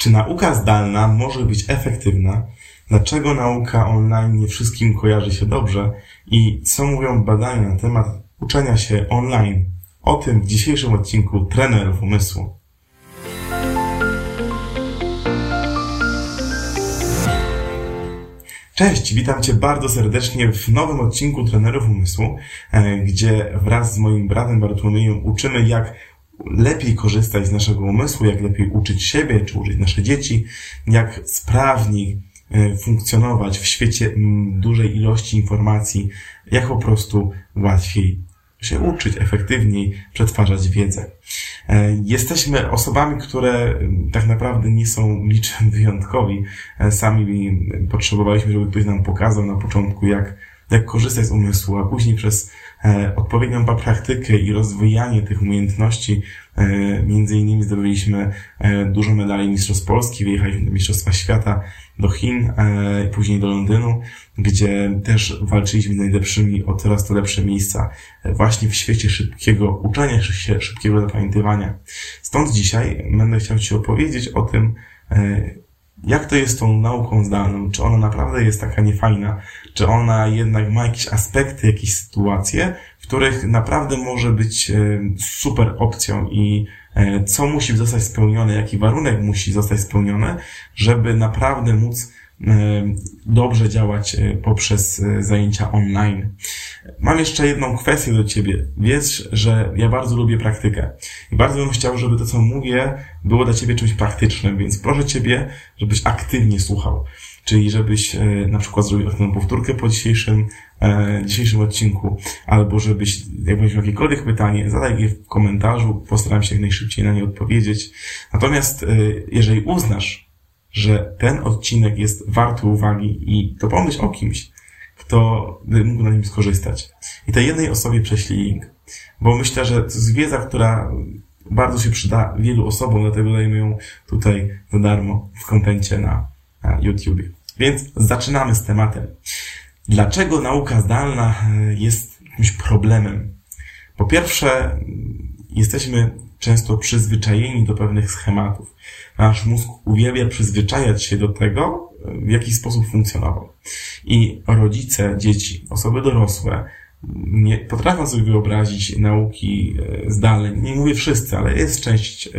Czy nauka zdalna może być efektywna? Dlaczego nauka online nie wszystkim kojarzy się dobrze? I co mówią badania na temat uczenia się online? O tym w dzisiejszym odcinku Trenerów Umysłu. Cześć, witam Cię bardzo serdecznie w nowym odcinku Trenerów Umysłu, e, gdzie wraz z moim bratem Bartłomiejem uczymy, jak lepiej korzystać z naszego umysłu, jak lepiej uczyć siebie, czy uczyć nasze dzieci, jak sprawniej e, funkcjonować w świecie dużej ilości informacji, jak po prostu łatwiej się uczyć, efektywniej przetwarzać wiedzę. E, jesteśmy osobami, które tak naprawdę nie są niczym wyjątkowi. E, sami potrzebowaliśmy, żeby ktoś nam pokazał na początku, jak, jak korzystać z umysłu, a później przez odpowiednią praktykę i rozwijanie tych umiejętności między innymi zdobyliśmy dużo medali Mistrzostw Polski, wyjechaliśmy do Mistrzostwa Świata, do Chin, później do Londynu, gdzie też walczyliśmy z najlepszymi o coraz to lepsze miejsca właśnie w świecie szybkiego uczenia się, szybkiego zapamiętywania. Stąd dzisiaj będę chciał Ci opowiedzieć o tym, e, jak to jest tą nauką zdalną? Czy ona naprawdę jest taka niefajna? Czy ona jednak ma jakieś aspekty, jakieś sytuacje, w których naprawdę może być e, super opcją i e, co musi zostać spełnione, jaki warunek musi zostać spełniony, żeby naprawdę móc dobrze działać e, poprzez e, zajęcia online. Mam jeszcze jedną kwestię do Ciebie. Wiesz, że ja bardzo lubię praktykę i bardzo bym chciał, żeby to, co mówię, było dla Ciebie czymś praktycznym, więc proszę Ciebie, żebyś aktywnie słuchał. Czyli żebyś na przykład zrobił aktywną powtórkę po dzisiejszym, dzisiejszym odcinku, albo żebyś, jak miał jakiekolwiek pytanie, zadaj je w komentarzu, postaram się jak najszybciej na nie odpowiedzieć. Natomiast jeżeli uznasz, że ten odcinek jest warty uwagi i to pomyśl o kimś, kto by mógł na nim skorzystać. I tej jednej osobie prześlij link. Bo myślę, że to jest wiedza, która bardzo się przyda wielu osobom, dlatego dajemy ją tutaj za darmo w kontencie na, na YouTube. Więc zaczynamy z tematem. Dlaczego nauka zdalna e, jest jakimś problemem? Po pierwsze, jesteśmy często przyzwyczajeni do pewnych schematów. Nasz mózg uwielbia przyzwyczajać się do tego, w jaki sposób funkcjonował. I rodzice, dzieci, osoby dorosłe nie potrafią sobie wyobrazić nauki e, zdalnej. Nie mówię wszyscy, ale jest część e,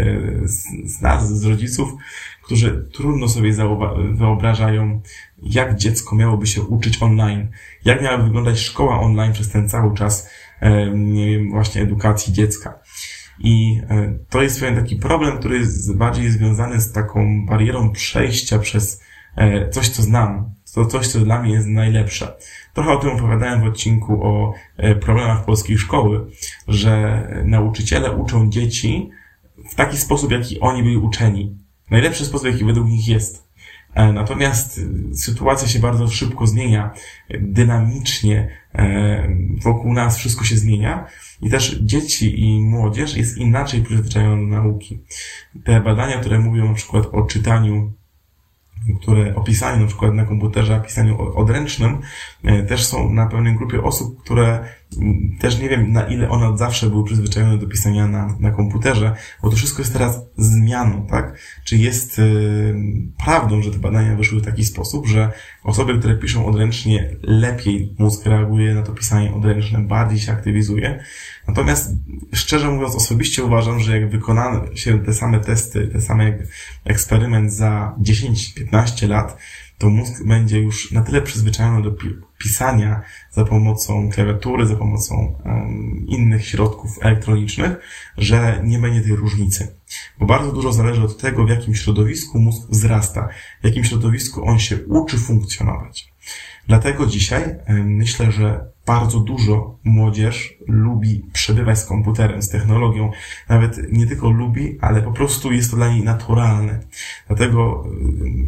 z nas, z rodziców, którzy trudno sobie wyobrażają, jak dziecko miałoby się uczyć online, jak miała wyglądać szkoła online przez ten cały czas, e, właśnie edukacji dziecka. I e, to jest pewien taki problem, który jest bardziej związany z taką barierą przejścia przez e, coś, co znam, to coś, co dla mnie jest najlepsze. Trochę o tym opowiadałem w odcinku o e, problemach polskiej szkoły, że nauczyciele uczą dzieci w taki sposób, jaki oni byli uczeni. Najlepszy sposób, jaki według nich jest. E, natomiast e, sytuacja się bardzo szybko zmienia, dynamicznie e, wokół nas wszystko się zmienia i też dzieci i młodzież jest inaczej przyzwyczajona do nauki. Te badania, które mówią na przykład o czytaniu które opisaniu na przykład na komputerze, pisaniu odręcznym, też są na pewnej grupie osób, które też nie wiem, na ile one od zawsze były przyzwyczajone do pisania na, na komputerze, bo to wszystko jest teraz zmianą, tak? Czy jest y, prawdą, że te badania wyszły w taki sposób, że osoby, które piszą odręcznie, lepiej mózg reaguje na to pisanie odręczne, bardziej się aktywizuje. Natomiast, szczerze mówiąc, osobiście uważam, że jak wykonano się te same testy, te same eksperyment za 10-15 lat, to mózg będzie już na tyle przyzwyczajony do pisania za pomocą klawiatury, za pomocą um, innych środków elektronicznych, że nie będzie tej różnicy. Bo bardzo dużo zależy od tego, w jakim środowisku mózg wzrasta, w jakim środowisku on się uczy funkcjonować. Dlatego dzisiaj myślę, że bardzo dużo młodzież lubi przebywać z komputerem, z technologią. Nawet nie tylko lubi, ale po prostu jest to dla niej naturalne. Dlatego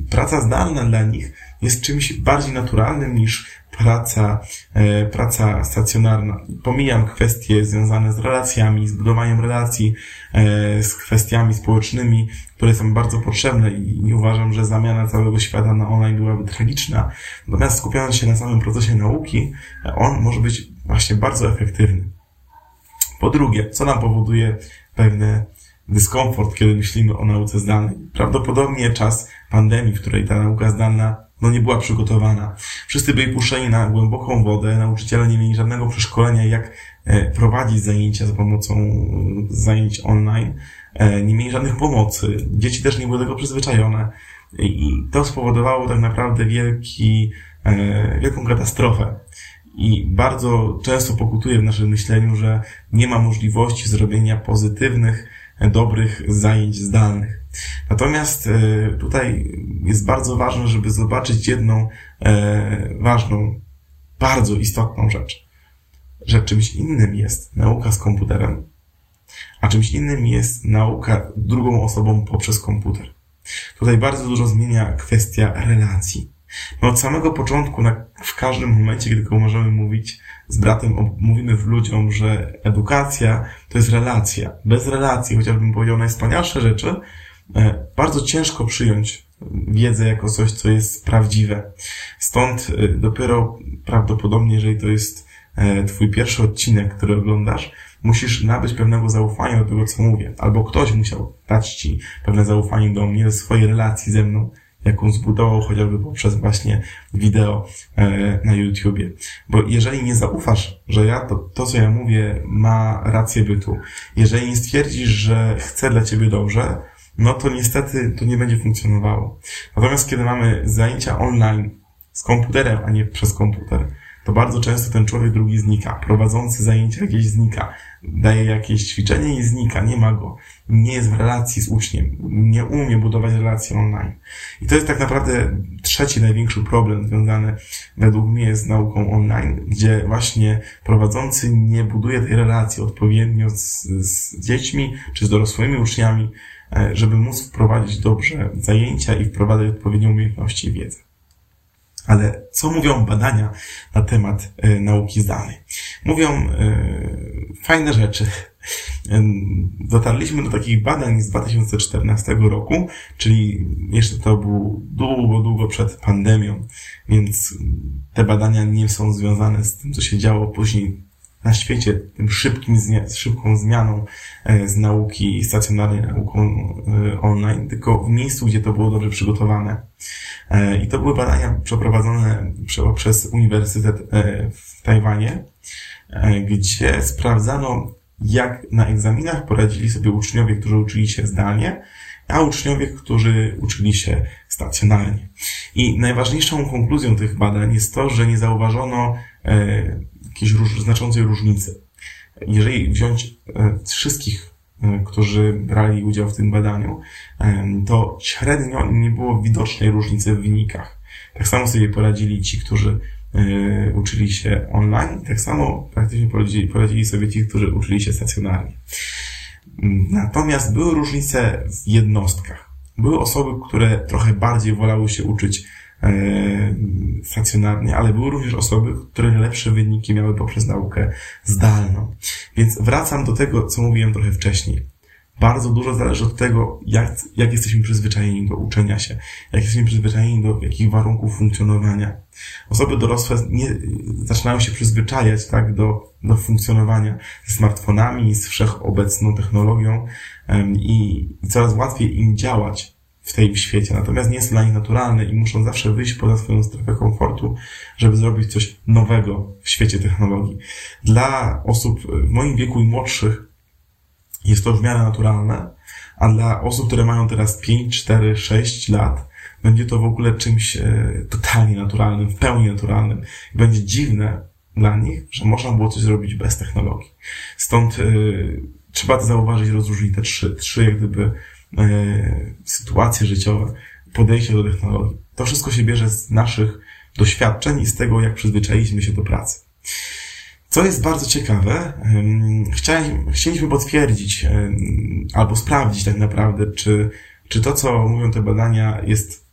praca zdalna dla nich jest czymś bardziej naturalnym niż praca, e, praca stacjonarna. Pomijam kwestie związane z relacjami, z budowaniem relacji, e, z kwestiami społecznymi, które są bardzo potrzebne i uważam, że zamiana całego świata na online byłaby tragiczna. Natomiast skupiając się na samym procesie nauki, on może być właśnie bardzo efektywny. Po drugie, co nam powoduje pewne dyskomfort, kiedy myślimy o nauce zdalnej. Prawdopodobnie czas pandemii, w której ta nauka zdalna no nie była przygotowana. Wszyscy byli puszczeni na głęboką wodę, nauczyciele nie mieli żadnego przeszkolenia, jak e, prowadzić zajęcia za pomocą zajęć online, e, nie mieli żadnych pomocy. Dzieci też nie były do tego przyzwyczajone. I to spowodowało tak naprawdę wielki, e, wielką katastrofę. I bardzo często pokutuje w naszym myśleniu, że nie ma możliwości zrobienia pozytywnych, dobrych zajęć zdalnych. Natomiast e, tutaj jest bardzo ważne, żeby zobaczyć jedną e, ważną, bardzo istotną rzecz. Że czymś innym jest nauka z komputerem, a czymś innym jest nauka drugą osobą poprzez komputer. Tutaj bardzo dużo zmienia kwestia relacji. My od samego początku, na, w każdym momencie, kiedy tylko możemy mówić z bratem, mówimy ludziom, że edukacja to jest relacja. Bez relacji, chociażbym powiedział najwspanialsze rzeczy, e, bardzo ciężko przyjąć wiedzę jako coś, co jest prawdziwe. Stąd e, dopiero prawdopodobnie, jeżeli to jest e, twój pierwszy odcinek, który oglądasz, musisz nabyć pewnego zaufania do tego, co mówię. Albo ktoś musiał dać ci pewne zaufanie do mnie, do swojej relacji ze mną, jaką zbudował chociażby poprzez właśnie wideo e, na YouTubie. Bo jeżeli nie zaufasz, że ja to, to, co ja mówię, ma rację bytu, jeżeli nie stwierdzisz, że chcę dla ciebie dobrze, no to niestety to nie będzie funkcjonowało. Natomiast kiedy mamy zajęcia online z komputerem, a nie przez komputer, to bardzo często ten człowiek drugi znika. Prowadzący zajęcia gdzieś znika. Daje jakieś ćwiczenie i znika. Nie ma go. Nie jest w relacji z uczniem. Nie umie budować relacji online. I to jest tak naprawdę trzeci największy problem związany według mnie z nauką online, gdzie właśnie prowadzący nie buduje tej relacji odpowiednio z, z dziećmi czy z dorosłymi uczniami, e, żeby móc wprowadzić dobrze zajęcia i wprowadzać odpowiednie umiejętności i wiedzę. Ale co mówią badania na temat y, nauki zdalnej? Mówią y, fajne rzeczy. Dotarliśmy do takich badań z 2014 roku, czyli jeszcze to było długo, długo przed pandemią, więc te badania nie są związane z tym, co się działo później na świecie tym szybkim, szybką zmianą e, z nauki stacjonarnej nauką e, online, tylko w miejscu, gdzie to było dobrze przygotowane. E, I to były badania przeprowadzone przez Uniwersytet w Tajwanie, gdzie sprawdzano, jak na egzaminach poradzili sobie uczniowie, którzy uczyli się zdalnie, a uczniowie, którzy uczyli się stacjonarnie. I najważniejszą konkluzją tych badań jest to, że nie zauważono jakiejś róż, znaczącej różnicy. Jeżeli wziąć e, wszystkich, e, którzy brali udział w tym badaniu, e, to średnio nie było widocznej różnicy w wynikach. Tak samo sobie poradzili ci, którzy uczyli się online, tak samo praktycznie poradzili, poradzili sobie ci, którzy uczyli się stacjonarnie. Natomiast były różnice w jednostkach. Były osoby, które trochę bardziej wolały się uczyć stacjonarnie, ale były również osoby, które lepsze wyniki miały poprzez naukę zdalną. Więc wracam do tego, co mówiłem trochę wcześniej. Bardzo dużo zależy od tego, jak, jak jesteśmy przyzwyczajeni do uczenia się, jak jesteśmy przyzwyczajeni do jakich warunków funkcjonowania. Osoby dorosłe nie, zaczynają się przyzwyczajać tak, do, do funkcjonowania z smartfonami, z wszechobecną technologią um, i coraz łatwiej im działać w tej świecie, natomiast nie jest dla nich naturalne i muszą zawsze wyjść poza swoją strefę komfortu, żeby zrobić coś nowego w świecie technologii. Dla osób w moim wieku i młodszych jest to w miarę naturalne, a dla osób, które mają teraz 5, 4, 6 lat, będzie to w ogóle czymś e, totalnie naturalnym, w pełni naturalnym. Będzie dziwne dla nich, że można było coś zrobić bez technologii. Stąd e, trzeba to zauważyć, rozróżnić te trzy, trzy jak gdyby sytuacje życiowe, podejście do technologii. To wszystko się bierze z naszych doświadczeń i z tego, jak przyzwyczailiśmy się do pracy. Co jest bardzo ciekawe, chcieliśmy potwierdzić albo sprawdzić tak naprawdę, czy, czy to, co mówią te badania, jest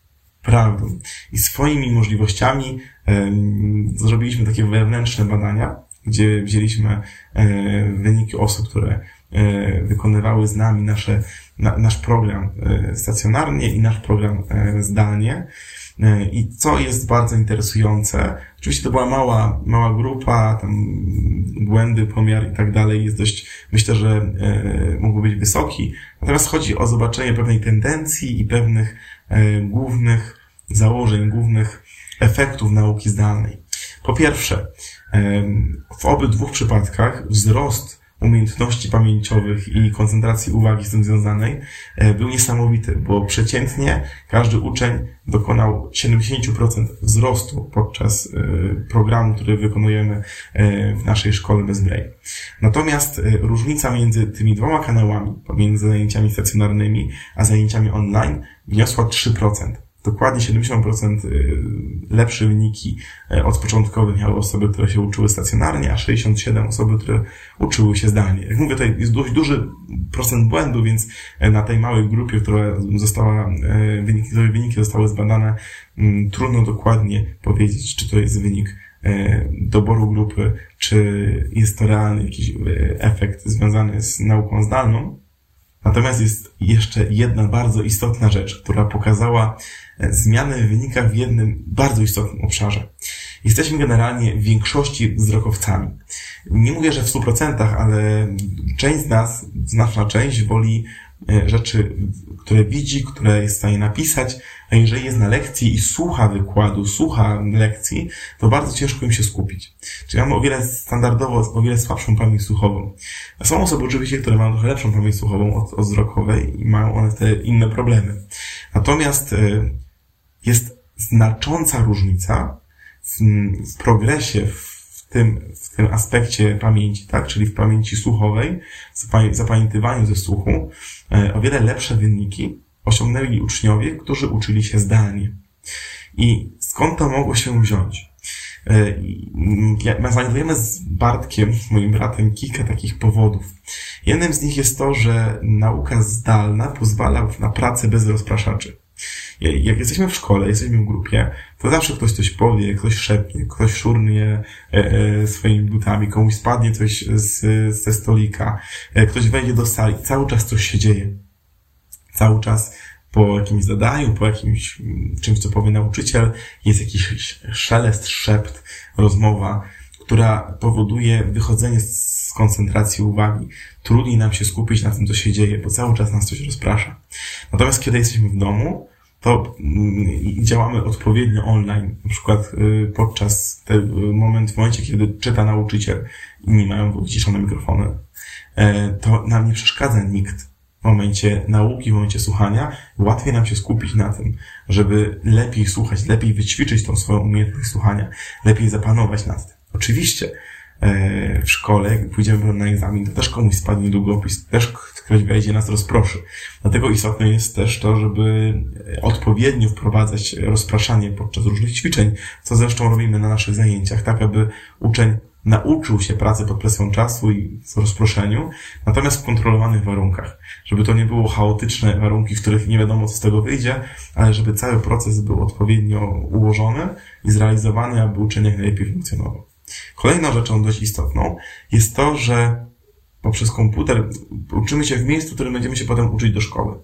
prawdą. I swoimi możliwościami zrobiliśmy takie wewnętrzne badania, gdzie wzięliśmy e, wyniki osób, które e, wykonywały z nami nasze na, nasz program stacjonarnie i nasz program zdalnie. I co jest bardzo interesujące, oczywiście to była mała, mała grupa, tam błędy, pomiar i tak dalej jest dość, myślę, że e, mógł być wysoki. Natomiast chodzi o zobaczenie pewnej tendencji i pewnych e, głównych założeń, głównych efektów nauki zdalnej. Po pierwsze, e, w obydwu przypadkach wzrost umiejętności pamięciowych i koncentracji uwagi z tym związanej e, był niesamowity, bo przeciętnie każdy uczeń dokonał 70% wzrostu podczas e, programu, który wykonujemy e, w naszej szkole bez Braille. Natomiast różnica między tymi dwoma kanałami, pomiędzy zajęciami stacjonarnymi a zajęciami online, wyniosła 3% dokładnie 70% y, lepsze wyniki e, od początkowych miały osoby, które się uczyły stacjonarnie, a 67 osoby, które uczyły się zdalnie. Jak mówię, tutaj jest dość duży procent błędu, więc e, na tej małej grupie, która została, wyniki, które wyniki zostały zbadane, mm, trudno dokładnie powiedzieć, czy to jest wynik doboru grupy, czy jest to realny jakiś efekt związany z nauką zdalną. Natomiast jest jeszcze jedna bardzo istotna rzecz, która pokazała zmiany w wynikach w jednym bardzo istotnym obszarze. Jesteśmy generalnie w większości wzrokowcami. Nie mówię, że w 100%, ale część z nas, znaczna część woli E, rzeczy, które widzi, które jest w stanie napisać, a jeżeli jest na lekcji i słucha wykładu, słucha lekcji, to bardzo ciężko im się skupić. Czyli mamy o wiele standardowo, o wiele słabszą pamięć słuchową. Są osoby oczywiście, które mają trochę lepszą pamięć słuchową od, od wzrokowej i mają one te inne problemy. Natomiast e, jest znacząca różnica w, w progresie, w tym, w tym aspekcie pamięci, tak, czyli w pamięci słuchowej, zapamiętywaniu ze słuchu, e, o wiele lepsze wyniki osiągnęli uczniowie, którzy uczyli się zdalnie. I skąd to mogło się wziąć? E, my znajdujemy z Bartkiem, moim bratem, kilka takich powodów. Jednym z nich jest to, że nauka zdalna pozwala na pracę bez rozpraszaczy. Jak jesteśmy w szkole, jesteśmy w grupie, to zawsze ktoś coś powie, ktoś szepnie, ktoś szurnie e, e, swoimi butami, komuś spadnie coś z, ze stolika, e, ktoś wejdzie do sali, cały czas coś się dzieje. Cały czas po jakimś zadaniu, po jakimś czymś, co powie nauczyciel, jest jakiś szelest, szept, rozmowa, która powoduje wychodzenie z koncentracji uwagi. Trudniej nam się skupić na tym, co się dzieje, bo cały czas nas coś rozprasza. Natomiast kiedy jesteśmy w domu, to mm, działamy odpowiednio online. Na przykład y, podczas tego moment, w momencie, kiedy czyta nauczyciel, inni mają wyciszone mikrofony, e, to nam nie przeszkadza nikt w momencie nauki, w momencie słuchania. Łatwiej nam się skupić na tym, żeby lepiej słuchać, lepiej wyćwiczyć tą swoją umiejętność słuchania, lepiej zapanować nad tym. Oczywiście, w szkole, jak pójdziemy na egzamin, to też komuś spadnie długopis, też ktoś wejdzie, nas rozproszy. Dlatego istotne jest też to, żeby odpowiednio wprowadzać rozpraszanie podczas różnych ćwiczeń, co zresztą robimy na naszych zajęciach, tak aby uczeń nauczył się pracy pod presją czasu i w rozproszeniu, natomiast w kontrolowanych warunkach. Żeby to nie było chaotyczne warunki, w których nie wiadomo, co z tego wyjdzie, ale żeby cały proces był odpowiednio ułożony i zrealizowany, aby uczeń jak najlepiej funkcjonował. Kolejną rzeczą dość istotną jest to, że poprzez komputer uczymy się w miejscu, w którym będziemy się potem uczyć do szkoły.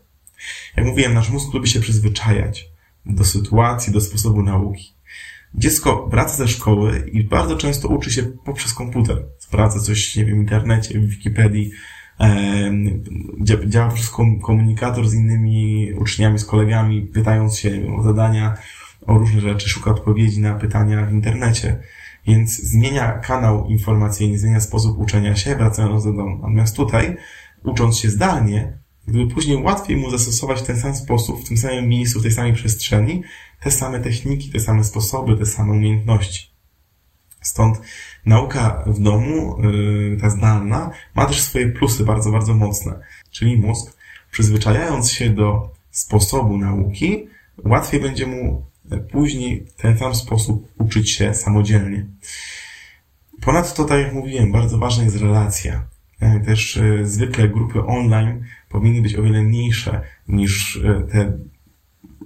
Jak mówiłem, nasz mózg lubi się przyzwyczajać do sytuacji, do sposobu nauki. Dziecko wraca ze szkoły i bardzo często uczy się poprzez komputer. Sprawdza coś, nie wiem, w internecie, w Wikipedii, działa przez komunikator z innymi uczniami, z kolegami, pytając się o zadania, o różne rzeczy, szuka odpowiedzi na pytania w internecie. Więc zmienia kanał informacyjny, zmienia sposób uczenia się, wracając do domu. Natomiast tutaj, ucząc się zdalnie, gdyby później łatwiej mu zastosować w ten sam sposób, w tym samym miejscu, w tej samej przestrzeni, te same techniki, te same sposoby, te same umiejętności. Stąd nauka w domu, yy, ta zdalna, ma też swoje plusy bardzo, bardzo mocne. Czyli mózg, przyzwyczajając się do sposobu nauki, łatwiej będzie mu później w ten sam sposób uczyć się samodzielnie. Ponadto, tak jak mówiłem, bardzo ważna jest relacja. E, też e, zwykle grupy online powinny być o wiele mniejsze niż e, te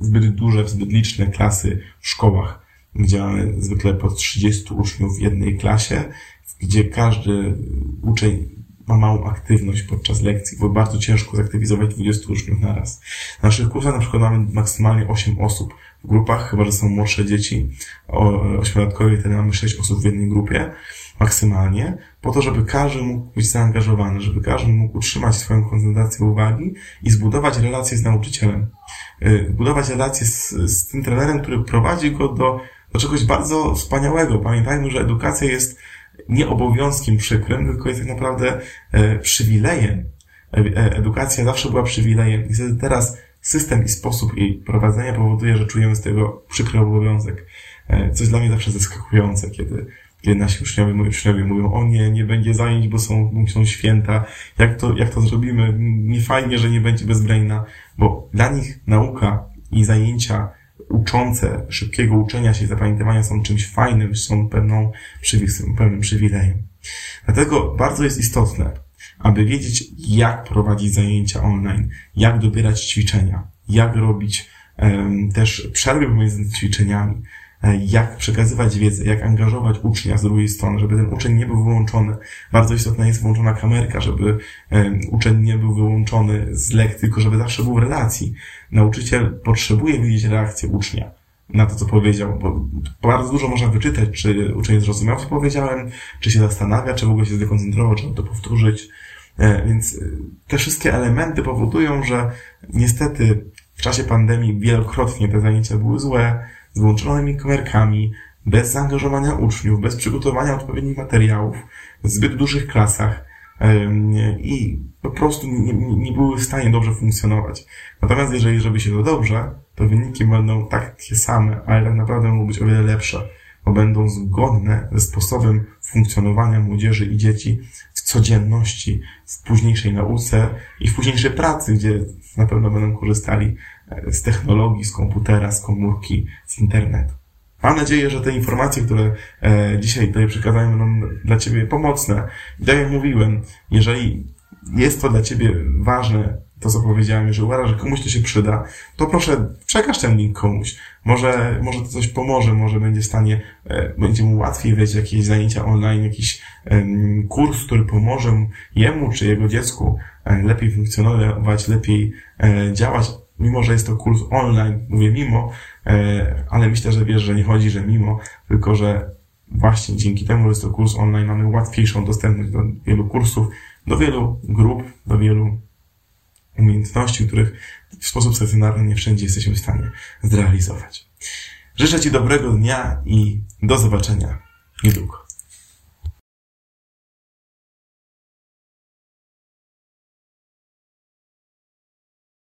zbyt duże, zbyt liczne klasy w szkołach, gdzie mamy zwykle po 30 uczniów w jednej klasie, gdzie każdy uczeń ma małą aktywność podczas lekcji, bo bardzo ciężko zaktywizować 20 uczniów na raz. Na naszych kursach na przykład mamy maksymalnie 8 osób w grupach, chyba że są młodsze dzieci, ośmiolatkowie, wtedy mamy 6 osób w jednej grupie maksymalnie, po to, żeby każdy mógł być zaangażowany, żeby każdy mógł utrzymać swoją koncentrację uwagi i zbudować relacje z nauczycielem. Y, budować relacje z, z tym trenerem, który prowadzi go do, do czegoś bardzo wspaniałego. Pamiętajmy, że edukacja jest nie obowiązkiem przykrym, tylko jest tak naprawdę e, przywilejem. E, e, edukacja zawsze była przywilejem i teraz system i sposób jej prowadzenia powoduje, że czujemy z tego przykry obowiązek. Co jest dla mnie zawsze zaskakujące, kiedy, kiedy nasi uczniowie, moi uczniowie mówią, o nie, nie będzie zajęć, bo są, są święta, jak to, jak to zrobimy, nie fajnie, że nie będzie bezbraina, bo dla nich nauka i zajęcia uczące szybkiego uczenia się i zapamiętywania są czymś fajnym, są pewną, pewnym przywilejem. Dlatego bardzo jest istotne, aby wiedzieć, jak prowadzić zajęcia online, jak dobierać ćwiczenia, jak robić um, też przerwy pomiędzy ćwiczeniami, jak przekazywać wiedzę, jak angażować ucznia z drugiej strony, żeby ten uczeń nie był wyłączony. Bardzo istotna jest włączona kamerka, żeby uczeń nie był wyłączony z lekcji, tylko żeby zawsze był w relacji. Nauczyciel potrzebuje widzieć reakcję ucznia na to, co powiedział, bo bardzo dużo można wyczytać, czy uczeń zrozumiał, co powiedziałem, czy się zastanawia, czy w ogóle się zdekoncentrował, czy to powtórzyć. E, więc te wszystkie elementy powodują, że niestety w czasie pandemii wielokrotnie te zajęcia były złe, wyłączonymi kamerkami, bez zaangażowania uczniów, bez przygotowania odpowiednich materiałów, w zbyt dużych klasach i po prostu nie, nie były w stanie dobrze funkcjonować. Natomiast jeżeli zrobi się to dobrze, to wyniki będą takie same, ale tak naprawdę mogą być o wiele lepsze, bo będą zgodne ze sposobem funkcjonowania młodzieży i dzieci w codzienności, w późniejszej nauce i w późniejszej pracy, gdzie na pewno będą korzystali z technologii, z komputera, z komórki, z internetu. Mam nadzieję, że te informacje, które e, dzisiaj tutaj przekazałem, będą dla Ciebie pomocne. I tak jak mówiłem, jeżeli jest to dla Ciebie ważne, to co powiedziałem, jeżeli uważasz, że komuś to się przyda, to proszę przekaż ten link komuś. Może, może to coś pomoże, może będzie w stanie, e, będzie mu łatwiej wejść jakieś zajęcia online, jakiś kurs, który pomoże jemu czy jego dziecku e, lepiej funkcjonować, lepiej działać mimo że jest to kurs online, mówię mimo, e, ale myślę, że wiesz, że nie chodzi, że mimo, tylko że właśnie dzięki temu, że jest to kurs online, mamy łatwiejszą dostępność do wielu kursów, do wielu grup, do wielu umiejętności, których w sposób stacjonarny nie wszędzie jesteśmy w stanie zrealizować. Życzę Ci dobrego dnia i do zobaczenia niedługo.